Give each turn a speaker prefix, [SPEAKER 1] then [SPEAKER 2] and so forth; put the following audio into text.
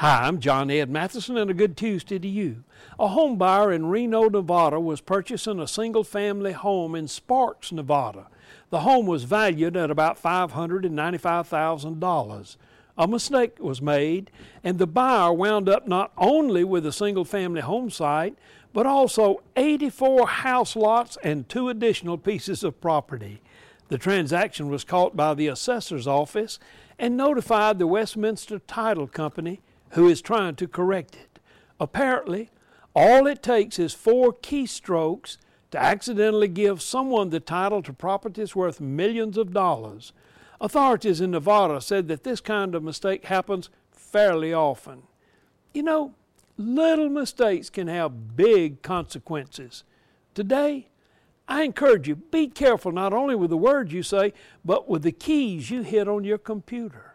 [SPEAKER 1] Hi, I'm John Ed Mathison, and a good Tuesday to you. A home buyer in Reno, Nevada was purchasing a single family home in Sparks, Nevada. The home was valued at about $595,000. A mistake was made, and the buyer wound up not only with a single family home site, but also 84 house lots and two additional pieces of property. The transaction was caught by the assessor's office and notified the Westminster Title Company who is trying to correct it. Apparently, all it takes is four keystrokes to accidentally give someone the title to properties worth millions of dollars. Authorities in Nevada said that this kind of mistake happens fairly often. You know, little mistakes can have big consequences. Today, I encourage you be careful not only with the words you say, but with the keys you hit on your computer.